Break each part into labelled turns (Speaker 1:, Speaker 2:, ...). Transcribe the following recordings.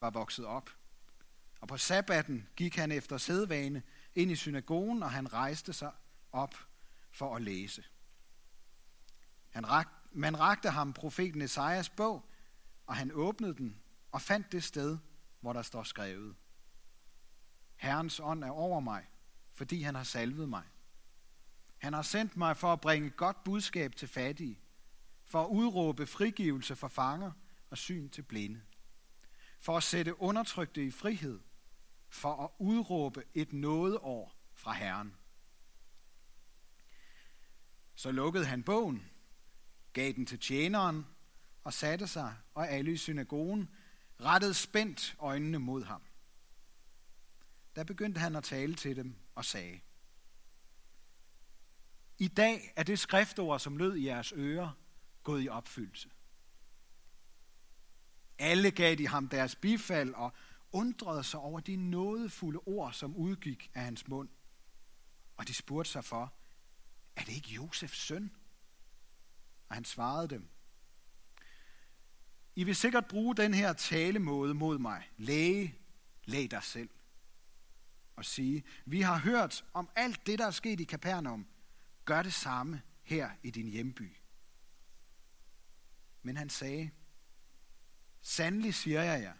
Speaker 1: var vokset op. Og på sabbatten gik han efter sædvane ind i synagogen, og han rejste sig op for at læse. Han rak, man rakte ham profeten Esajas bog, og han åbnede den og fandt det sted, hvor der står skrevet. Herrens ånd er over mig, fordi han har salvet mig. Han har sendt mig for at bringe godt budskab til fattige, for at udråbe frigivelse for fanger og syn til blinde, for at sætte undertrykte i frihed, for at udråbe et nådeår fra Herren. Så lukkede han bogen, gav den til tjeneren og satte sig, og alle i synagogen rettede spændt øjnene mod ham. Der begyndte han at tale til dem og sagde, I dag er det skriftord, som lød i jeres ører, gået i opfyldelse. Alle gav de ham deres bifald og undrede sig over de nådefulde ord, som udgik af hans mund. Og de spurgte sig for, er det ikke Josefs søn? Og han svarede dem, I vil sikkert bruge den her talemåde mod mig. Læge, læg dig selv. Og sige, vi har hørt om alt det, der er sket i Kapernaum. Gør det samme her i din hjemby. Men han sagde, Sandelig siger jeg jer,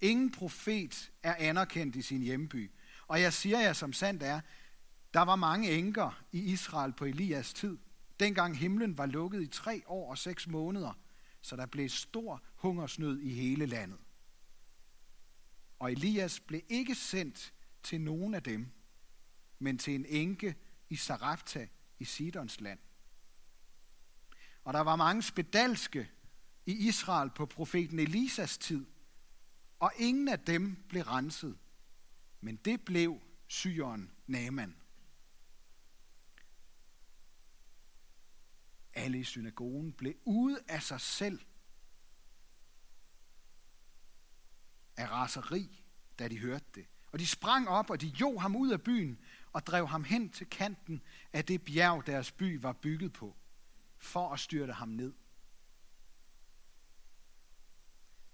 Speaker 1: ingen profet er anerkendt i sin hjemby. Og jeg siger jer som sandt er, der var mange enker i Israel på Elias tid, dengang himlen var lukket i tre år og seks måneder, så der blev stor hungersnød i hele landet. Og Elias blev ikke sendt til nogen af dem, men til en enke i Sarepta i Sidons land. Og der var mange spedalske i Israel på profeten Elisas tid, og ingen af dem blev renset, men det blev syren Naaman. Alle i synagogen blev ude af sig selv af raseri, da de hørte det. Og de sprang op, og de jo ham ud af byen og drev ham hen til kanten af det bjerg, deres by var bygget på, for at styrte ham ned.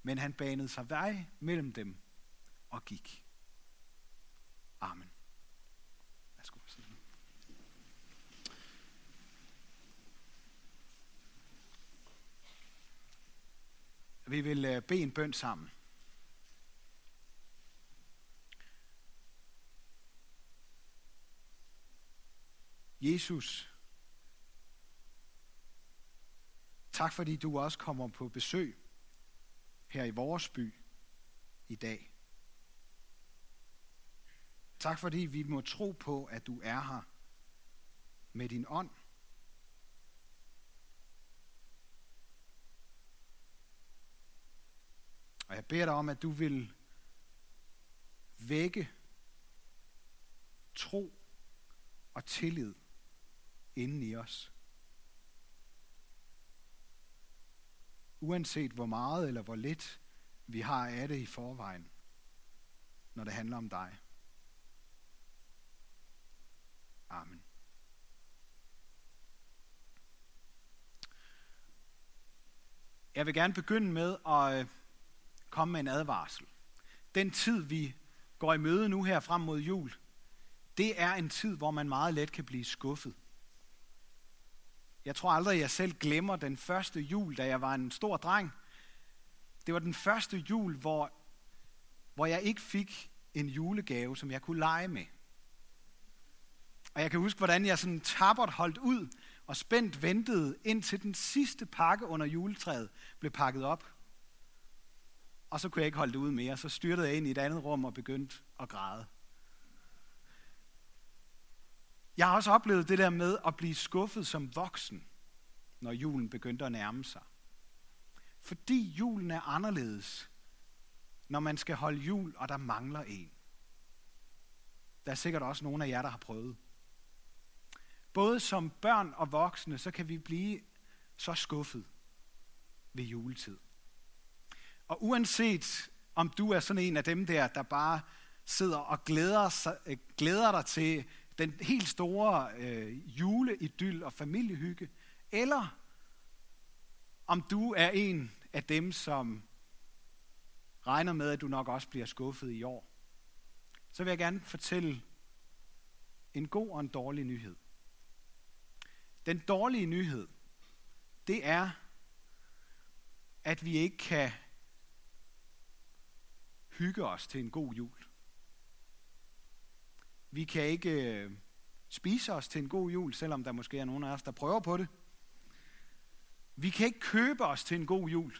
Speaker 1: Men han banede sig vej mellem dem og gik. Amen. Værsgo. Vi vil øh, bede en bøn sammen. Jesus, tak fordi du også kommer på besøg her i vores by i dag. Tak fordi vi må tro på, at du er her med din ånd. Og jeg beder dig om, at du vil vække tro og tillid inden i os. Uanset hvor meget eller hvor lidt vi har af det i forvejen, når det handler om dig. Amen. Jeg vil gerne begynde med at øh, komme med en advarsel. Den tid, vi går i møde nu her frem mod jul, det er en tid, hvor man meget let kan blive skuffet. Jeg tror aldrig, jeg selv glemmer den første jul, da jeg var en stor dreng. Det var den første jul, hvor, hvor jeg ikke fik en julegave, som jeg kunne lege med. Og jeg kan huske, hvordan jeg sådan tabert holdt ud og spændt ventede, indtil den sidste pakke under juletræet blev pakket op. Og så kunne jeg ikke holde det ud mere. Så styrtede jeg ind i et andet rum og begyndte at græde. Jeg har også oplevet det der med at blive skuffet som voksen, når julen begyndte at nærme sig. Fordi julen er anderledes, når man skal holde jul, og der mangler en. Der er sikkert også nogle af jer, der har prøvet. Både som børn og voksne, så kan vi blive så skuffet ved juletid. Og uanset om du er sådan en af dem der, der bare sidder og glæder, sig, glæder dig til den helt store øh, juleidyl og familiehygge, eller om du er en af dem, som regner med, at du nok også bliver skuffet i år, så vil jeg gerne fortælle en god og en dårlig nyhed. Den dårlige nyhed, det er, at vi ikke kan hygge os til en god jul. Vi kan ikke øh, spise os til en god jul, selvom der måske er nogen af os, der prøver på det. Vi kan ikke købe os til en god jul.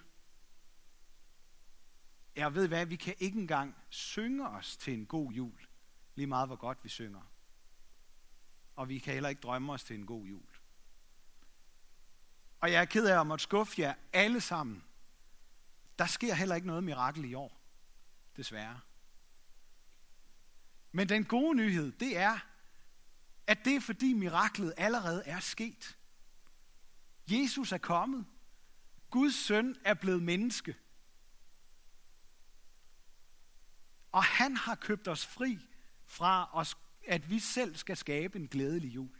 Speaker 1: Jeg ved hvad, vi kan ikke engang synge os til en god jul, lige meget hvor godt vi synger. Og vi kan heller ikke drømme os til en god jul. Og jeg er ked af at måtte skuffe jer alle sammen. Der sker heller ikke noget mirakel i år, desværre. Men den gode nyhed, det er, at det er fordi miraklet allerede er sket. Jesus er kommet. Guds søn er blevet menneske. Og han har købt os fri fra os, at vi selv skal skabe en glædelig jul.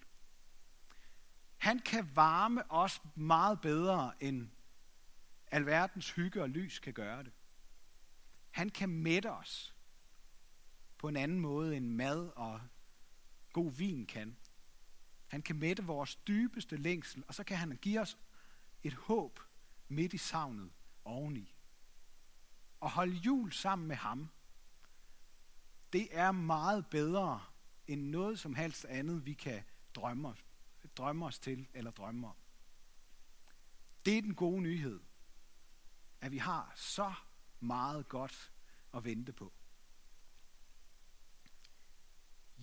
Speaker 1: Han kan varme os meget bedre, end alverdens hygge og lys kan gøre det. Han kan mætte os på en anden måde, end mad og god vin kan. Han kan mætte vores dybeste længsel, og så kan han give os et håb midt i savnet oveni. Og holde jul sammen med ham, det er meget bedre end noget som helst andet, vi kan drømme os, drømme os til eller drømme om. Det er den gode nyhed, at vi har så meget godt at vente på.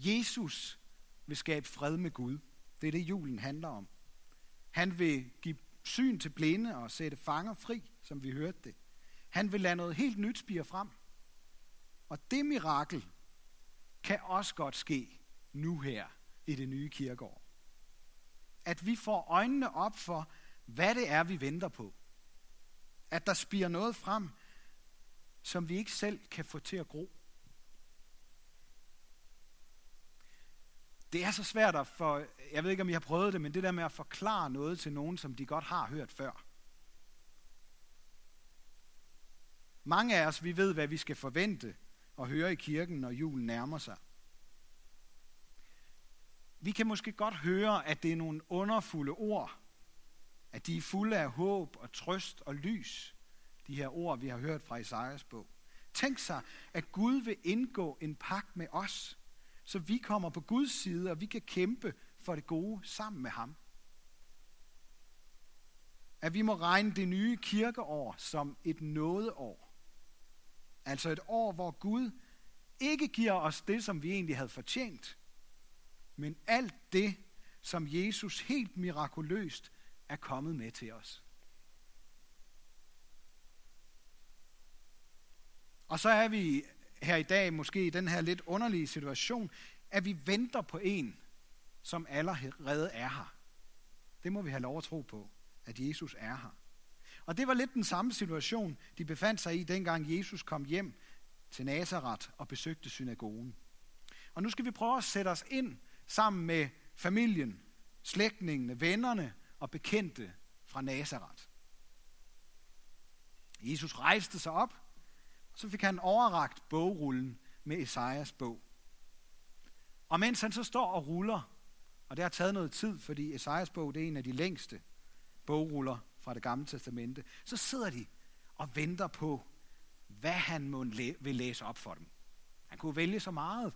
Speaker 1: Jesus vil skabe fred med Gud. Det er det, julen handler om. Han vil give syn til blinde og sætte fanger fri, som vi hørte det. Han vil lade noget helt nyt spire frem. Og det mirakel kan også godt ske nu her i det nye kirkeår. At vi får øjnene op for, hvad det er, vi venter på. At der spiger noget frem, som vi ikke selv kan få til at gro. Det er så svært at for, jeg ved ikke om I har prøvet det, men det der med at forklare noget til nogen, som de godt har hørt før. Mange af os, vi ved, hvad vi skal forvente og høre i kirken, når julen nærmer sig. Vi kan måske godt høre, at det er nogle underfulde ord, at de er fulde af håb og trøst og lys, de her ord, vi har hørt fra Isaias bog. Tænk sig, at Gud vil indgå en pagt med os, så vi kommer på Guds side, og vi kan kæmpe for det gode sammen med ham. At vi må regne det nye kirkeår som et nådeår. Altså et år, hvor Gud ikke giver os det, som vi egentlig havde fortjent, men alt det, som Jesus helt mirakuløst er kommet med til os. Og så er vi her i dag måske i den her lidt underlige situation, at vi venter på en, som allerede er her. Det må vi have lov at tro på, at Jesus er her. Og det var lidt den samme situation, de befandt sig i, dengang Jesus kom hjem til Nazareth og besøgte synagogen. Og nu skal vi prøve at sætte os ind sammen med familien, slægtningene, vennerne og bekendte fra Nazareth. Jesus rejste sig op, så fik han overragt bogrullen med Esajas bog. Og mens han så står og ruller, og det har taget noget tid, fordi Esajas bog det er en af de længste bogruller fra det gamle testamente, så sidder de og venter på, hvad han må læ- vil læse op for dem. Han kunne vælge så meget.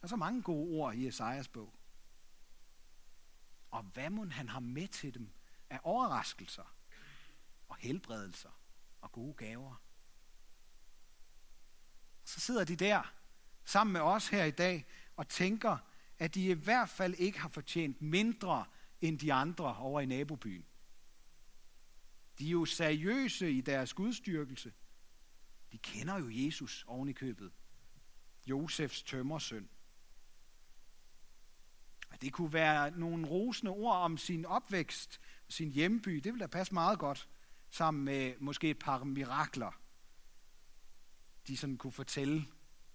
Speaker 1: Der er så mange gode ord i Esajas bog. Og hvad må han har med til dem af overraskelser og helbredelser og gode gaver? Sidder de der sammen med os her i dag og tænker, at de i hvert fald ikke har fortjent mindre end de andre over i nabobyen. De er jo seriøse i deres gudstyrkelse. De kender jo Jesus oven i købet. Josefs tømmersøn. Og det kunne være nogle rosende ord om sin opvækst, sin hjemby. Det ville da passe meget godt sammen med måske et par mirakler, de sådan kunne fortælle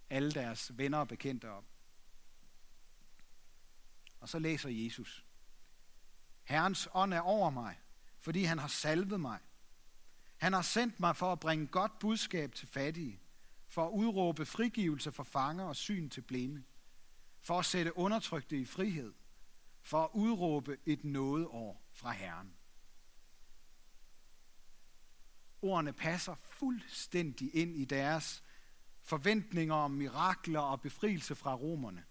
Speaker 1: alle deres venner og bekendte om. Og så læser Jesus. Herrens ånd er over mig, fordi han har salvet mig. Han har sendt mig for at bringe godt budskab til fattige. for at udråbe frigivelse for fanger og syn til blinde, for at sætte undertrykte i frihed, for at udråbe et nådeår fra Herren. Ordene passer fuldstændig ind i deres forventninger om mirakler og befrielse fra romerne.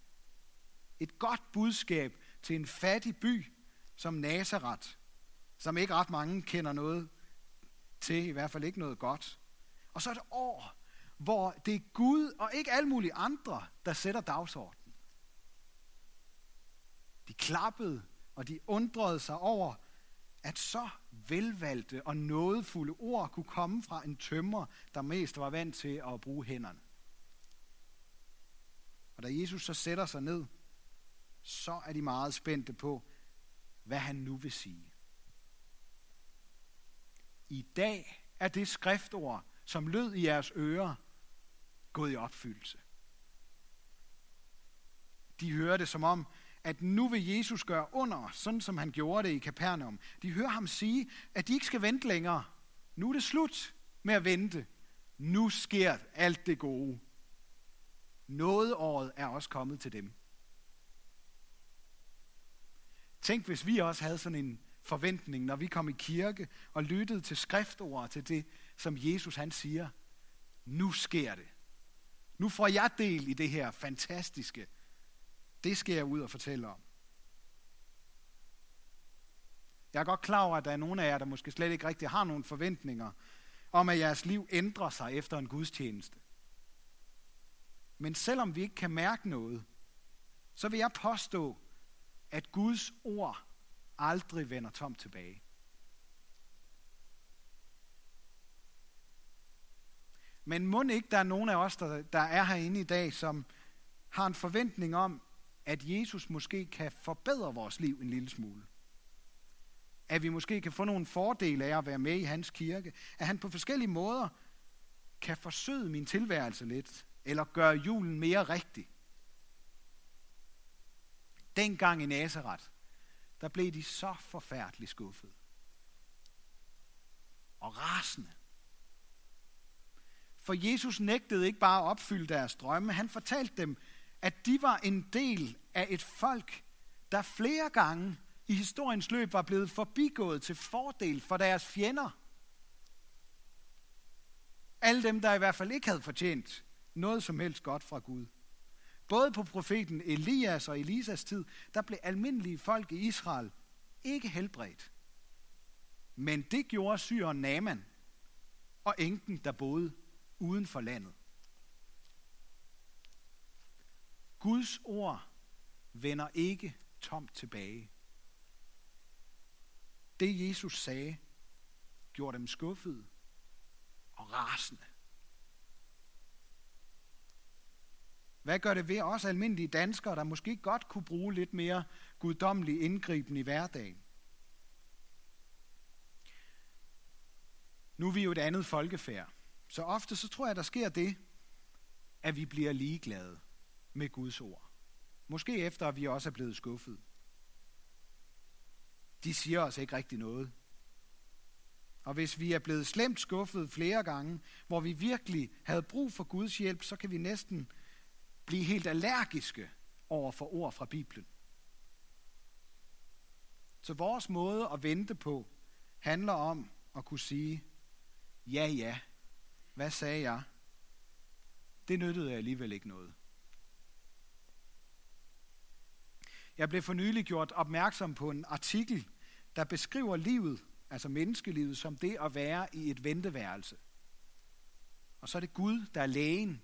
Speaker 1: Et godt budskab til en fattig by som Nazareth, som ikke ret mange kender noget til, i hvert fald ikke noget godt. Og så et år, hvor det er Gud og ikke alle mulige andre, der sætter dagsordenen. De klappede, og de undrede sig over, at så velvalgte og nådefulde ord kunne komme fra en tømmer, der mest var vant til at bruge hænderne. Og da Jesus så sætter sig ned, så er de meget spændte på, hvad han nu vil sige. I dag er det skriftord, som lød i jeres ører, gået i opfyldelse. De hører det som om, at nu vil Jesus gøre under, sådan som han gjorde det i Kapernaum. De hører ham sige, at de ikke skal vente længere. Nu er det slut med at vente. Nu sker alt det gode. Nådeåret er også kommet til dem. Tænk, hvis vi også havde sådan en forventning, når vi kom i kirke og lyttede til skriftord, til det, som Jesus han siger. Nu sker det. Nu får jeg del i det her fantastiske. Det skal jeg ud og fortælle om. Jeg er godt klar over, at der er nogle af jer, der måske slet ikke rigtig har nogen forventninger om, at jeres liv ændrer sig efter en gudstjeneste. Men selvom vi ikke kan mærke noget, så vil jeg påstå, at Guds ord aldrig vender tomt tilbage. Men må ikke, der er nogen af os, der, der er herinde i dag, som har en forventning om, at Jesus måske kan forbedre vores liv en lille smule. At vi måske kan få nogle fordele af at være med i hans kirke. At han på forskellige måder kan forsøge min tilværelse lidt, eller gøre julen mere rigtig. Dengang i Nazareth, der blev de så forfærdeligt skuffet. Og rasende. For Jesus nægtede ikke bare at opfylde deres drømme, han fortalte dem, at de var en del af et folk, der flere gange i historiens løb var blevet forbigået til fordel for deres fjender. Alle dem, der i hvert fald ikke havde fortjent noget som helst godt fra Gud. Både på profeten Elias og Elisas tid, der blev almindelige folk i Israel ikke helbredt. Men det gjorde syren Naman og enken, der boede uden for landet. Guds ord vender ikke tomt tilbage. Det Jesus sagde, gjorde dem skuffede og rasende. Hvad gør det ved os almindelige danskere, der måske godt kunne bruge lidt mere guddommelig indgriben i hverdagen? Nu er vi jo et andet folkefærd, så ofte så tror jeg, der sker det, at vi bliver ligeglade med Guds ord. Måske efter, at vi også er blevet skuffet. De siger os ikke rigtig noget. Og hvis vi er blevet slemt skuffet flere gange, hvor vi virkelig havde brug for Guds hjælp, så kan vi næsten blive helt allergiske over for ord fra Bibelen. Så vores måde at vente på handler om at kunne sige, ja ja, hvad sagde jeg? Det nyttede alligevel ikke noget. Jeg blev for nylig gjort opmærksom på en artikel, der beskriver livet, altså menneskelivet, som det at være i et venteværelse. Og så er det Gud, der er lægen,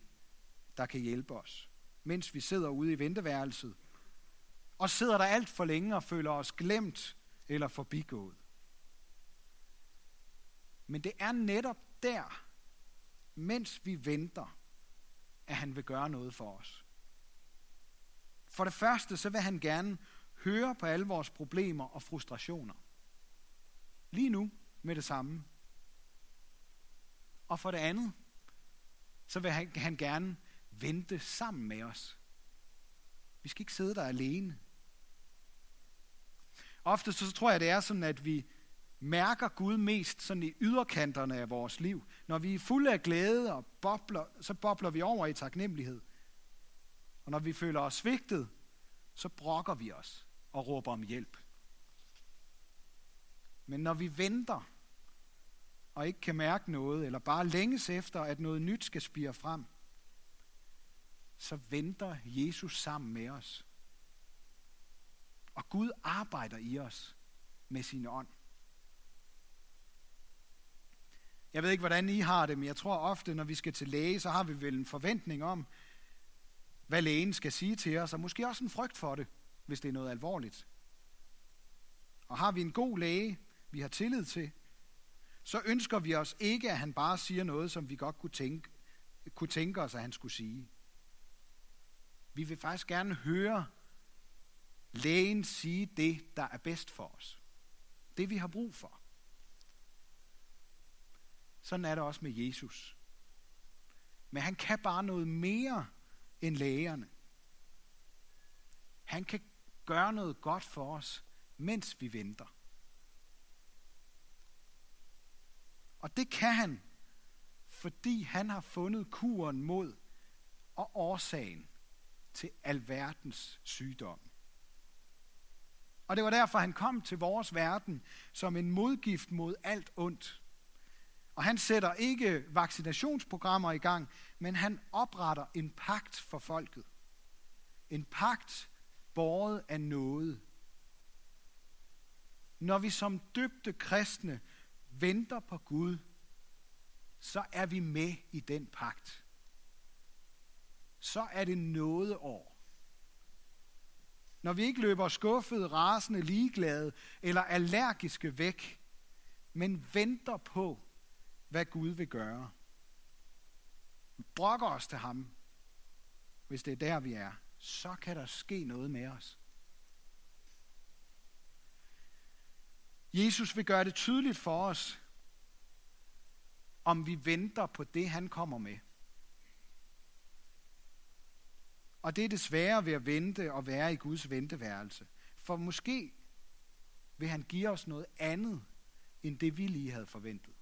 Speaker 1: der kan hjælpe os mens vi sidder ude i venteværelset, og sidder der alt for længe og føler os glemt eller forbigået. Men det er netop der, mens vi venter, at han vil gøre noget for os. For det første, så vil han gerne høre på alle vores problemer og frustrationer. Lige nu med det samme. Og for det andet, så vil han, han gerne vente sammen med os. Vi skal ikke sidde der alene. Ofte så tror jeg, det er sådan, at vi mærker Gud mest sådan i yderkanterne af vores liv. Når vi er fulde af glæde og bobler, så bobler vi over i taknemmelighed. Og når vi føler os svigtet, så brokker vi os og råber om hjælp. Men når vi venter og ikke kan mærke noget, eller bare længes efter, at noget nyt skal spire frem, så venter Jesus sammen med os. Og Gud arbejder i os med sin ånd. Jeg ved ikke, hvordan I har det, men jeg tror ofte, når vi skal til læge, så har vi vel en forventning om, hvad lægen skal sige til os, og måske også en frygt for det, hvis det er noget alvorligt. Og har vi en god læge, vi har tillid til, så ønsker vi os ikke, at han bare siger noget, som vi godt kunne tænke, kunne tænke os, at han skulle sige. Vi vil faktisk gerne høre lægen sige det, der er bedst for os. Det vi har brug for. Sådan er det også med Jesus. Men han kan bare noget mere end lægerne. Han kan gøre noget godt for os, mens vi venter. Og det kan han, fordi han har fundet kuren mod og årsagen til alverdens sygdom. Og det var derfor, han kom til vores verden som en modgift mod alt ondt. Og han sætter ikke vaccinationsprogrammer i gang, men han opretter en pagt for folket. En pagt båret af noget. Når vi som døbte kristne venter på Gud, så er vi med i den pagt. Så er det noget år. Når vi ikke løber skuffede, rasende, ligeglade eller allergiske væk, men venter på, hvad Gud vil gøre. Brokker os til ham, hvis det er der, vi er, så kan der ske noget med os. Jesus vil gøre det tydeligt for os, om vi venter på det, han kommer med. Og det er det svære ved at vente og være i Guds venteværelse. For måske vil han give os noget andet, end det vi lige havde forventet.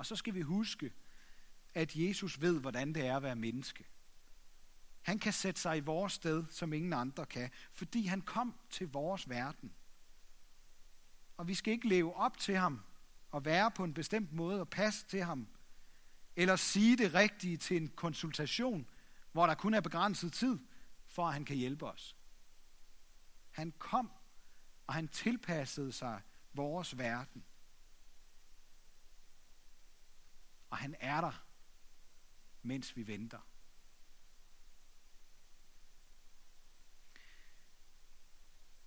Speaker 1: Og så skal vi huske, at Jesus ved, hvordan det er at være menneske. Han kan sætte sig i vores sted, som ingen andre kan, fordi han kom til vores verden. Og vi skal ikke leve op til ham og være på en bestemt måde og passe til ham, eller sige det rigtige til en konsultation, hvor der kun er begrænset tid, for at han kan hjælpe os. Han kom, og han tilpassede sig vores verden. Og han er der, mens vi venter.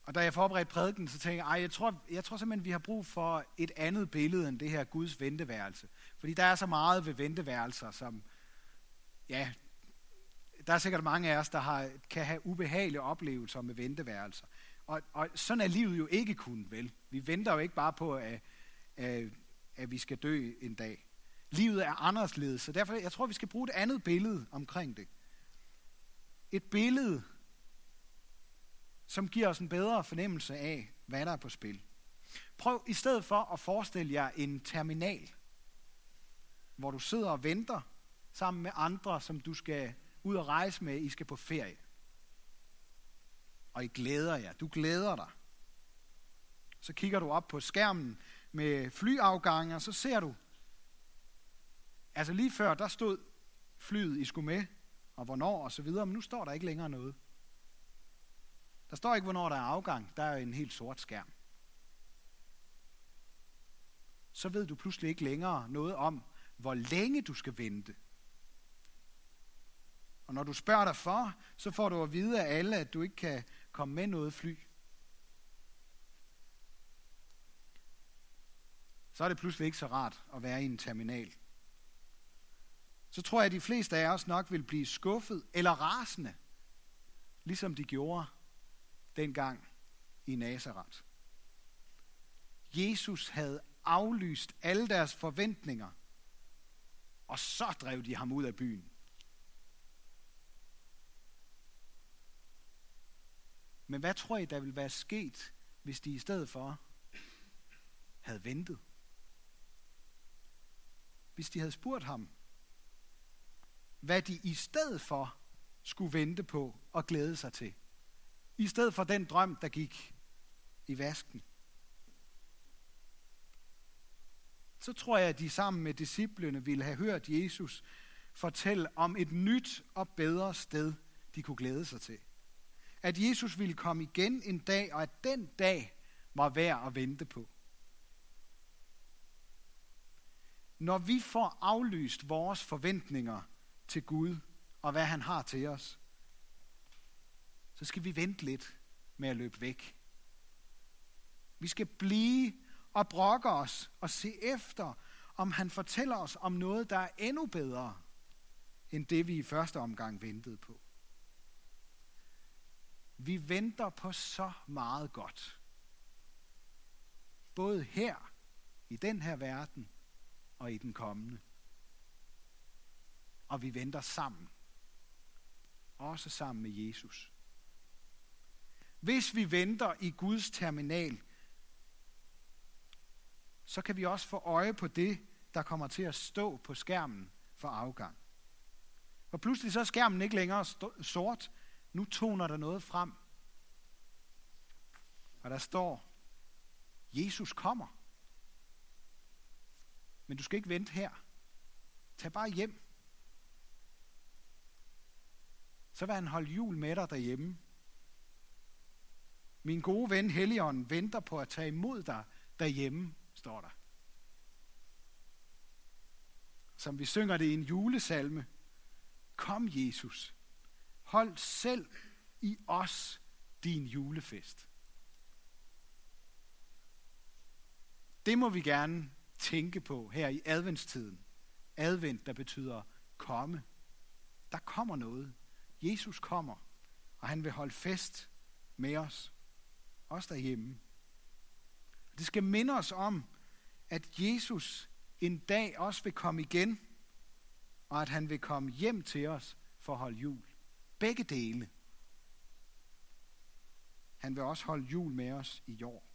Speaker 1: Og da jeg forberedte prædiken, så tænkte jeg, jeg tror, jeg tror simpelthen, vi har brug for et andet billede end det her Guds venteværelse. Fordi der er så meget ved venteværelser, som, ja, der er sikkert mange af os, der har, kan have ubehagelige oplevelser med venteværelser. Og, og sådan er livet jo ikke kun, vel? Vi venter jo ikke bare på, at, at, at vi skal dø en dag. Livet er anderledes, så derfor jeg tror, vi skal bruge et andet billede omkring det. Et billede, som giver os en bedre fornemmelse af, hvad der er på spil. Prøv i stedet for at forestille jer en terminal, hvor du sidder og venter sammen med andre, som du skal ud og rejse med, I skal på ferie. Og I glæder jer. Du glæder dig. Så kigger du op på skærmen med flyafgange, og så ser du, altså lige før, der stod flyet, I skulle med, og hvornår og så videre, men nu står der ikke længere noget. Der står ikke, hvornår der er afgang. Der er en helt sort skærm. Så ved du pludselig ikke længere noget om, hvor længe du skal vente. Og når du spørger dig for, så får du at vide af alle, at du ikke kan komme med noget fly. Så er det pludselig ikke så rart at være i en terminal. Så tror jeg, at de fleste af os nok vil blive skuffet eller rasende, ligesom de gjorde dengang i Nazareth. Jesus havde aflyst alle deres forventninger, og så drev de ham ud af byen. Men hvad tror I, der ville være sket, hvis de i stedet for havde ventet. Hvis de havde spurgt ham, hvad de i stedet for skulle vente på og glæde sig til. I stedet for den drøm, der gik i vasken. Så tror jeg, at de sammen med disciplene ville have hørt Jesus fortælle om et nyt og bedre sted, de kunne glæde sig til. At Jesus ville komme igen en dag, og at den dag var værd at vente på. Når vi får aflyst vores forventninger til Gud og hvad han har til os, så skal vi vente lidt med at løbe væk. Vi skal blive og brokke os og se efter, om han fortæller os om noget, der er endnu bedre, end det vi i første omgang ventede på. Vi venter på så meget godt. Både her, i den her verden, og i den kommende. Og vi venter sammen. Også sammen med Jesus. Hvis vi venter i Guds terminal, så kan vi også få øje på det, der kommer til at stå på skærmen for afgang. Og pludselig så er skærmen ikke længere sort. Nu toner der noget frem. Og der står, Jesus kommer. Men du skal ikke vente her. Tag bare hjem. Så vil han holde jul med dig derhjemme. Min gode ven Helion venter på at tage imod dig derhjemme, står der. Som vi synger det i en julesalme. Kom, Jesus. Hold selv i os din julefest. Det må vi gerne tænke på her i adventstiden. Advent, der betyder komme. Der kommer noget. Jesus kommer, og han vil holde fest med os. Også derhjemme. Det skal minde os om, at Jesus en dag også vil komme igen, og at han vil komme hjem til os for at holde jul. Begge dele. Han vil også holde jul med os i år.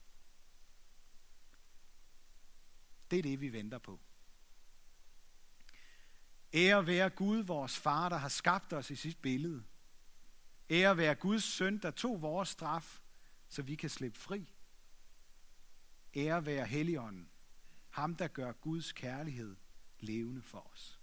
Speaker 1: Det er det, vi venter på. Ære være Gud, vores far, der har skabt os i sit billede. Ære være Guds søn, der tog vores straf, så vi kan slippe fri. Ære være Helligånden, ham der gør Guds kærlighed levende for os.